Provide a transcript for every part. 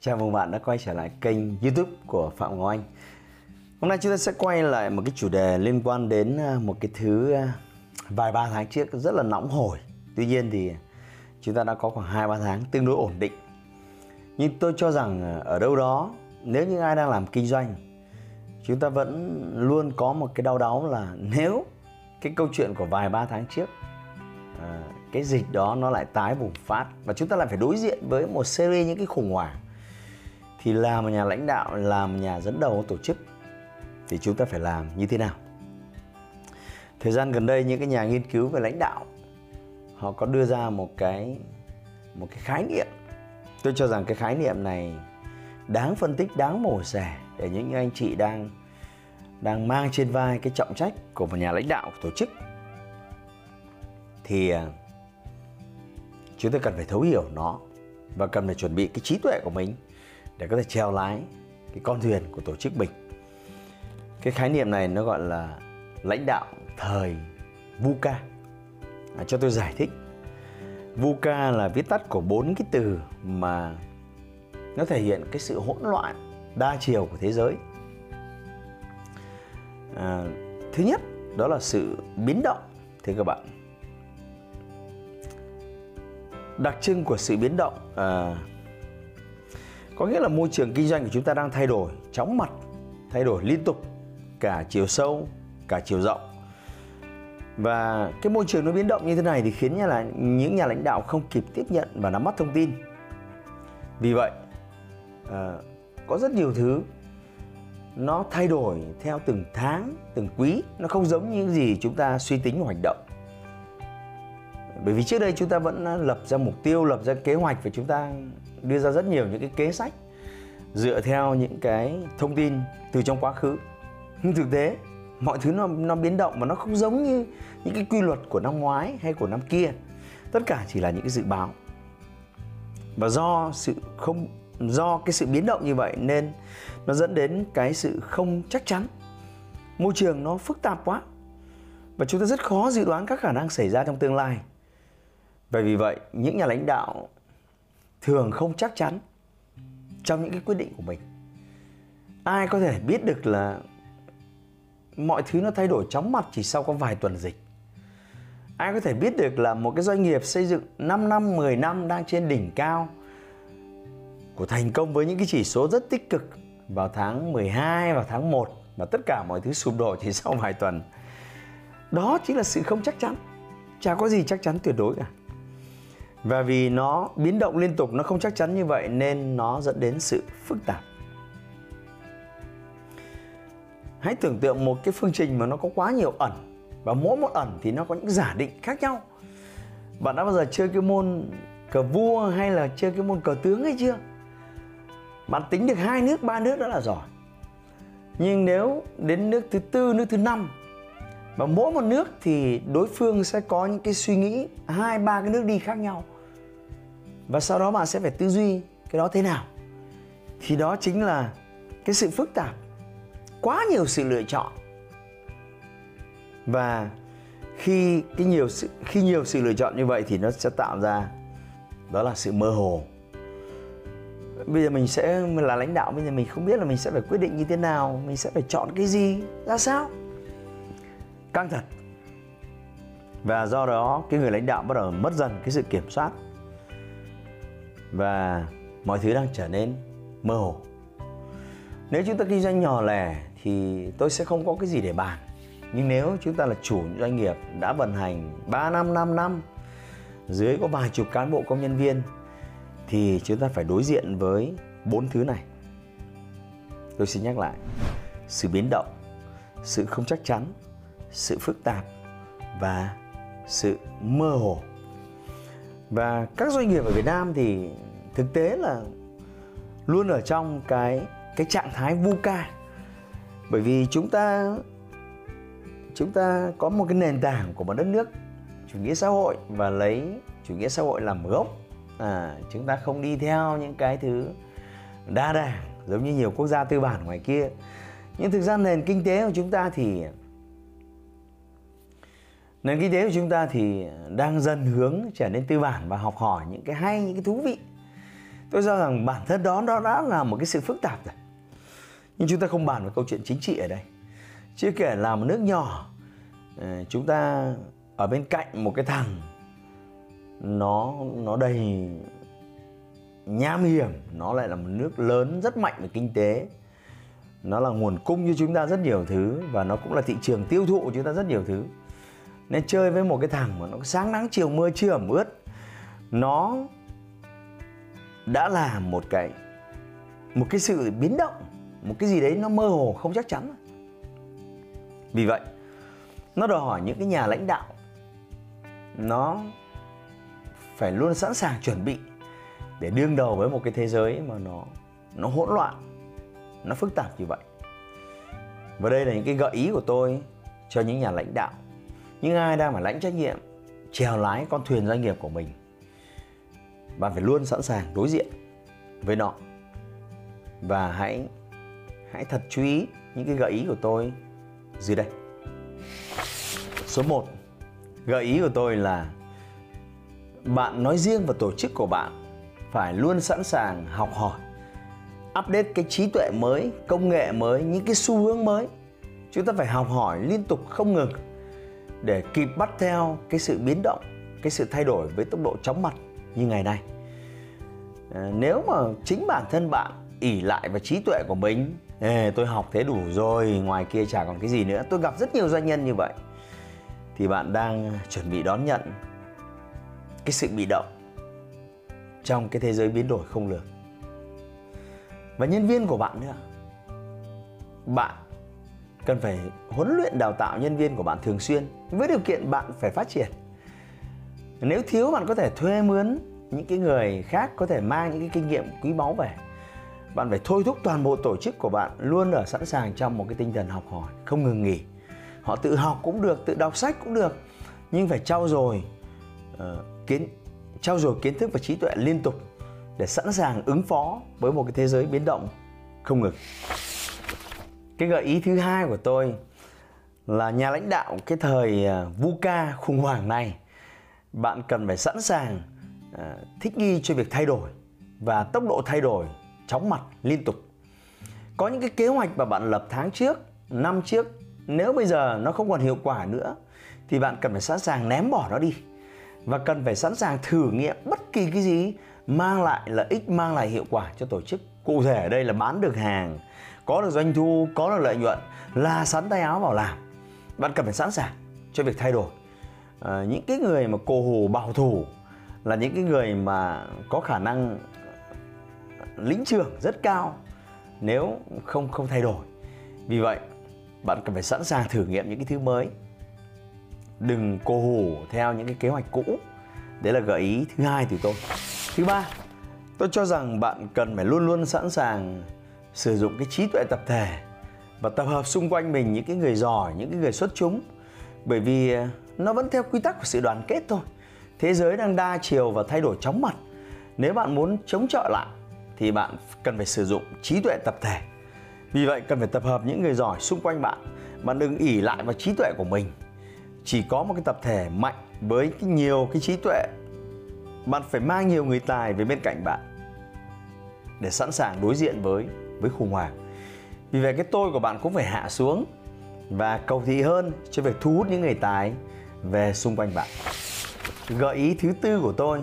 Chào mừng bạn đã quay trở lại kênh YouTube của Phạm Ngọc Anh. Hôm nay chúng ta sẽ quay lại một cái chủ đề liên quan đến à, một cái thứ à, vài ba tháng trước rất là nóng hổi. Tuy nhiên thì chúng ta đã có khoảng 2 3 tháng tương đối ổn định. Nhưng tôi cho rằng à, ở đâu đó, nếu như ai đang làm kinh doanh, chúng ta vẫn luôn có một cái đau đáu là nếu cái câu chuyện của vài ba tháng trước cái dịch đó nó lại tái bùng phát và chúng ta lại phải đối diện với một series những cái khủng hoảng thì làm một nhà lãnh đạo, làm một nhà dẫn đầu tổ chức thì chúng ta phải làm như thế nào? Thời gian gần đây, những cái nhà nghiên cứu về lãnh đạo, họ có đưa ra một cái một cái khái niệm. Tôi cho rằng cái khái niệm này đáng phân tích, đáng mổ xẻ để những anh chị đang đang mang trên vai cái trọng trách của một nhà lãnh đạo của tổ chức. Thì à, chúng ta cần phải thấu hiểu nó và cần phải chuẩn bị cái trí tuệ của mình để có thể treo lái cái con thuyền của tổ chức mình. Cái khái niệm này nó gọi là lãnh đạo thời VUCA à, cho tôi giải thích. VUCA là viết tắt của bốn cái từ mà nó thể hiện cái sự hỗn loạn đa chiều của thế giới. À, thứ nhất đó là sự biến động thưa các bạn. Đặc trưng của sự biến động à, có nghĩa là môi trường kinh doanh của chúng ta đang thay đổi chóng mặt thay đổi liên tục cả chiều sâu cả chiều rộng. Và cái môi trường nó biến động như thế này thì khiến nhà là những nhà lãnh đạo không kịp tiếp nhận và nắm bắt thông tin. Vì vậy à, có rất nhiều thứ nó thay đổi theo từng tháng từng quý. Nó không giống như những gì chúng ta suy tính và hành động. Bởi vì trước đây chúng ta vẫn ờ, lập ra mục tiêu lập ra kế hoạch và chúng ta đưa ra rất nhiều những cái kế sách dựa theo những cái thông tin từ trong quá khứ. Nhưng thực tế, mọi thứ nó nó biến động và nó không giống như những cái quy luật của năm ngoái hay của năm kia. Tất cả chỉ là những cái dự báo. Và do sự không, do cái sự biến động như vậy nên nó dẫn đến cái sự không chắc chắn. Môi trường nó phức tạp quá. Và chúng ta rất khó dự đoán các khả năng xảy ra trong tương lai. Và vì vậy, những nhà lãnh đạo thường không chắc chắn trong những cái quyết định của mình. Ai có thể biết được là mọi thứ nó thay đổi chóng mặt chỉ sau có vài tuần dịch? Ai có thể biết được là một cái doanh nghiệp xây dựng 5 năm 10 năm đang trên đỉnh cao của thành công với những cái chỉ số rất tích cực vào tháng 12 vào tháng 1 và tất cả mọi thứ sụp đổ chỉ sau vài tuần? Đó chính là sự không chắc chắn. Chả có gì chắc chắn tuyệt đối cả và vì nó biến động liên tục, nó không chắc chắn như vậy, nên nó dẫn đến sự phức tạp. Hãy tưởng tượng một cái phương trình mà nó có quá nhiều ẩn, và mỗi một ẩn thì nó có những giả định khác nhau. Bạn đã bao giờ chơi cái môn cờ vua hay là chơi cái môn cờ tướng hay chưa? Bạn tính được hai nước, ba nước đó là giỏi nhưng nếu đến nước thứ tư, nước thứ năm và mỗi một nước thì đối phương sẽ có những cái suy nghĩ, hai, ba cái nước đi khác nhau. Và sau đó bạn sẽ phải tư duy cái đó thế nào. Thì đó chính là cái sự phức tạp, quá nhiều sự lựa chọn. Và khi cái nhiều sự, khi nhiều sự lựa chọn như vậy thì nó sẽ tạo ra, đó là sự mơ hồ. Bây giờ mình sẽ mình là lãnh đạo, bây giờ mình không biết là mình sẽ phải quyết định như thế nào, mình sẽ phải chọn cái gì, ra sao? Căng thật. Và do đó, cái người lãnh đạo bắt đầu mất dần cái sự kiểm soát. Và mọi thứ đang trở nên mơ hồ. Nếu chúng ta kinh doanh nhỏ lẻ thì tôi sẽ không có cái gì để bàn. Nhưng nếu chúng ta là chủ doanh nghiệp đã vận hành 3 năm 5 năm, dưới có vài chục cán bộ công nhân viên, thì chúng ta phải đối diện với bốn thứ này. Tôi xin nhắc lại, sự biến động, sự không chắc chắn sự phức tạp và sự mơ hồ. Và các doanh nghiệp ở Việt Nam thì thực tế là luôn ở trong cái cái trạng thái VUCA bởi vì chúng ta chúng ta có một cái nền tảng của một đất nước chủ nghĩa xã hội và lấy chủ nghĩa xã hội làm gốc. À, chúng ta không đi theo những cái thứ đa đảng giống như nhiều quốc gia tư bản ngoài kia. Nhưng thực ra nền kinh tế của chúng ta thì nền kinh tế của chúng ta thì đang dần hướng trở nên tư bản và học hỏi những cái hay, những cái thú vị. Tôi cho rằng bản thân đó đó đã là một cái sự phức tạp rồi. Nhưng chúng ta không bàn về câu chuyện chính trị ở đây. Chưa kể là một nước nhỏ ờ, chúng ta ở bên cạnh một cái thằng, nó nó đầy nham hiểm, nó lại là một nước lớn rất mạnh về kinh tế. Nó là nguồn cung cho chúng ta rất nhiều thứ và nó cũng là thị trường tiêu thụ của chúng ta rất nhiều thứ nên chơi với một cái thằng mà nó sáng nắng, chiều mưa chưa ẩm ướt. Nó đã là một cái một cái sự biến động, một cái gì đấy nó mơ hồ, không chắc chắn. Vì vậy, nó đòi hỏi những cái nhà lãnh đạo, nó phải luôn sẵn sàng chuẩn bị để đương đầu với một cái thế giới mà nó nó hỗn loạn, nó phức tạp như vậy. Và đây là những cái gợi ý của tôi cho những nhà lãnh đạo. Nhưng ai đang phải lãnh trách nhiệm chèo lái con thuyền doanh nghiệp của mình, bạn phải luôn sẵn sàng đối diện với nó. Và hãy hãy thật chú ý những cái gợi ý của tôi dưới đây. Số 1 gợi ý của tôi là bạn nói riêng và tổ chức của bạn phải luôn sẵn sàng học hỏi, update cái trí tuệ mới, công nghệ mới, những cái xu hướng mới. Chúng ta phải học hỏi liên tục không ngừng để kịp bắt theo cái sự biến động cái sự thay đổi với tốc độ chóng mặt như ngày nay. Ờ, nếu mà chính bản thân bạn ỉ lại vào trí tuệ của mình Ê, tôi học thế đủ rồi ngoài kia chả còn cái gì nữa tôi gặp rất nhiều doanh nhân như vậy thì bạn đang chuẩn bị đón nhận cái sự bị động trong cái thế giới biến đổi không lường. Và nhân viên của bạn nữa bạn cần phải huấn luyện đào tạo nhân viên của bạn thường xuyên với điều kiện bạn phải phát triển. Nếu thiếu bạn có thể thuê mướn những cái người khác có thể mang những cái kinh nghiệm quý báu về. Bạn phải thôi thúc toàn bộ tổ chức của bạn luôn ở sẵn sàng trong một cái tinh thần học hỏi không ngừng nghỉ. Họ tự học cũng được tự đọc sách cũng được nhưng phải trau dồi uh, kiến trau dồi kiến thức và trí tuệ liên tục để sẵn sàng ứng phó với một cái thế giới biến động không ngừng cái gợi ý thứ hai của tôi là nhà lãnh đạo cái thời à, VUCA khủng hoảng này, bạn cần phải sẵn sàng à, thích nghi cho việc thay đổi và tốc độ thay đổi chóng mặt liên tục. Có những cái kế hoạch mà bạn lập tháng trước, năm trước, nếu bây giờ nó không còn hiệu quả nữa thì bạn cần phải sẵn sàng ném bỏ nó đi và cần phải sẵn sàng thử nghiệm bất kỳ cái gì mang lại lợi ích, mang lại hiệu quả cho tổ chức. Cụ thể ở đây là bán được hàng có được doanh thu có được lợi nhuận là sắn tay áo vào làm. Bạn cần phải sẵn sàng cho việc thay đổi. À, những cái người mà cô hồ bảo thủ là những cái người mà có khả năng lĩnh trưởng rất cao nếu không không thay đổi. Vì vậy bạn cần phải sẵn sàng thử nghiệm những cái thứ mới. Đừng cô hồ theo những cái kế hoạch cũ. Đấy là gợi ý thứ hai từ tôi. Thứ ba tôi cho rằng bạn cần phải luôn luôn sẵn sàng sử dụng cái trí tuệ tập thể và tập hợp xung quanh mình những cái người giỏi, những cái người xuất chúng. Bởi vì à, nó vẫn theo quy tắc của sự đoàn kết thôi. Thế giới đang đa chiều và thay đổi chóng mặt. Nếu bạn muốn chống chọi lại, thì bạn cần phải sử dụng trí tuệ tập thể. Vì vậy, cần phải tập hợp những người giỏi xung quanh bạn. Bạn đừng ỉ lại vào trí tuệ của mình. Chỉ có một cái tập thể mạnh với cái nhiều cái trí tuệ, bạn phải mang nhiều người tài về bên cạnh bạn để sẵn sàng đối diện với với khủng hoảng. Vì vậy cái tôi của bạn cũng phải hạ xuống và cầu thị hơn cho việc thu hút những người tài về xung quanh bạn. Gợi ý thứ tư của tôi,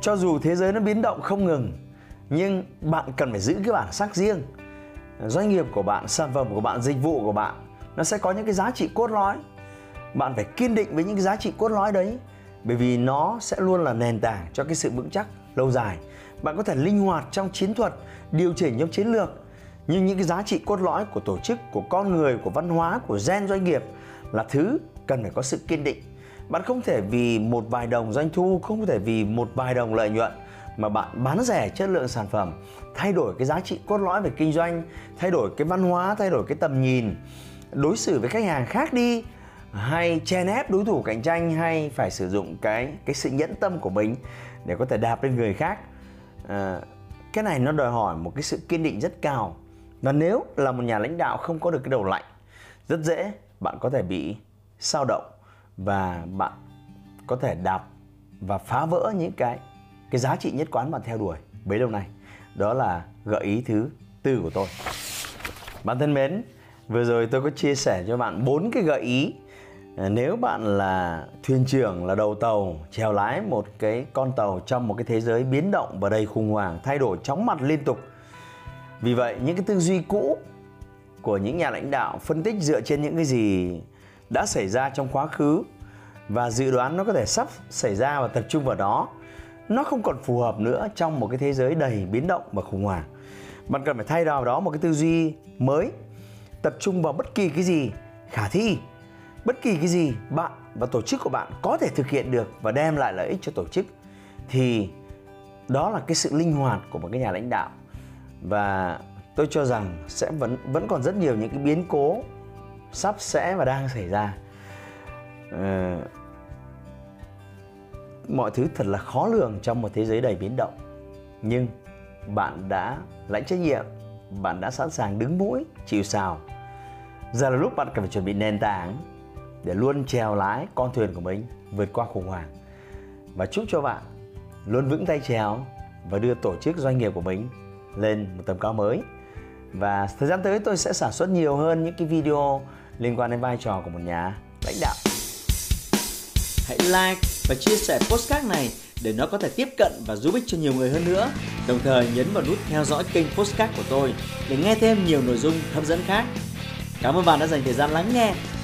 cho dù thế giới nó biến động không ngừng, nhưng bạn cần phải giữ cái bản sắc riêng. Doanh nghiệp của bạn, sản phẩm của bạn, dịch vụ của bạn, nó sẽ có những cái giá trị cốt lõi. Bạn phải kiên định với những cái giá trị cốt lõi đấy, bởi vì nó sẽ luôn là nền tảng cho cái sự vững chắc lâu dài bạn có thể linh hoạt trong chiến thuật, điều chỉnh trong chiến lược. Nhưng những cái giá trị cốt lõi của tổ chức, của con người, của văn hóa, của gen doanh nghiệp là thứ cần phải có sự kiên định. Bạn không thể vì một vài đồng doanh thu, không thể vì một vài đồng lợi nhuận mà bạn bán rẻ chất lượng sản phẩm, thay đổi cái giá trị cốt lõi về kinh doanh, thay đổi cái văn hóa, thay đổi cái tầm nhìn, đối xử với khách hàng khác đi, hay chèn ép đối thủ cạnh tranh, hay phải sử dụng cái cái sự nhẫn tâm của mình để có thể đạp lên người khác à, cái này nó đòi hỏi một cái sự kiên định rất cao. Và nếu là một nhà lãnh đạo không có được cái đầu lạnh rất dễ bạn có thể bị sao động và bạn có thể đạp và phá vỡ những cái cái giá trị nhất quán bạn theo đuổi bấy lâu nay. Đó là gợi ý thứ tư của tôi. Bạn thân mến vừa rồi tôi có chia sẻ cho bạn bốn cái gợi ý Ờ, nếu bạn là thuyền trưởng, là đầu tàu chèo lái một cái con tàu trong một cái thế giới biến động và đầy khủng hoảng, thay đổi chóng mặt liên tục. Vì vậy, những cái tư duy cũ của những nhà lãnh đạo phân tích dựa trên những cái gì đã xảy ra trong quá khứ và dự đoán nó có thể sắp xảy ra và tập trung vào đó, nó không còn phù hợp nữa trong một cái thế giới đầy biến động và khủng hoảng. Bạn cần phải thay vào đó một cái tư duy mới, tập trung vào bất kỳ cái gì khả thi bất kỳ cái gì bạn và tổ chức của bạn có thể thực hiện được và đem lại lợi ích cho tổ chức thì đó là cái sự linh hoạt của một cái nhà lãnh đạo. Và tôi cho rằng sẽ vẫn vẫn còn rất nhiều những cái biến cố sắp sẽ và đang xảy ra. Ờ, mọi thứ thật là khó lường trong một thế giới đầy biến động. Nhưng bạn đã lãnh trách nhiệm bạn đã sẵn sàng đứng mũi chịu sào. Giờ là lúc bạn cần phải chuẩn bị nền tảng để luôn chèo lái con thuyền của mình vượt qua khủng hoảng và chúc cho bạn luôn vững tay chèo và đưa tổ chức doanh nghiệp của mình lên một tầm cao mới và thời gian tới tôi sẽ sản xuất nhiều hơn những cái video liên quan đến vai trò của một nhà lãnh đạo hãy like và chia sẻ postcard này để nó có thể tiếp cận và giúp ích cho nhiều người hơn nữa. Đồng thời nhấn vào nút theo dõi kênh postcard của tôi để nghe thêm nhiều nội dung hấp dẫn khác. Cảm ơn bạn đã dành thời gian lắng nghe.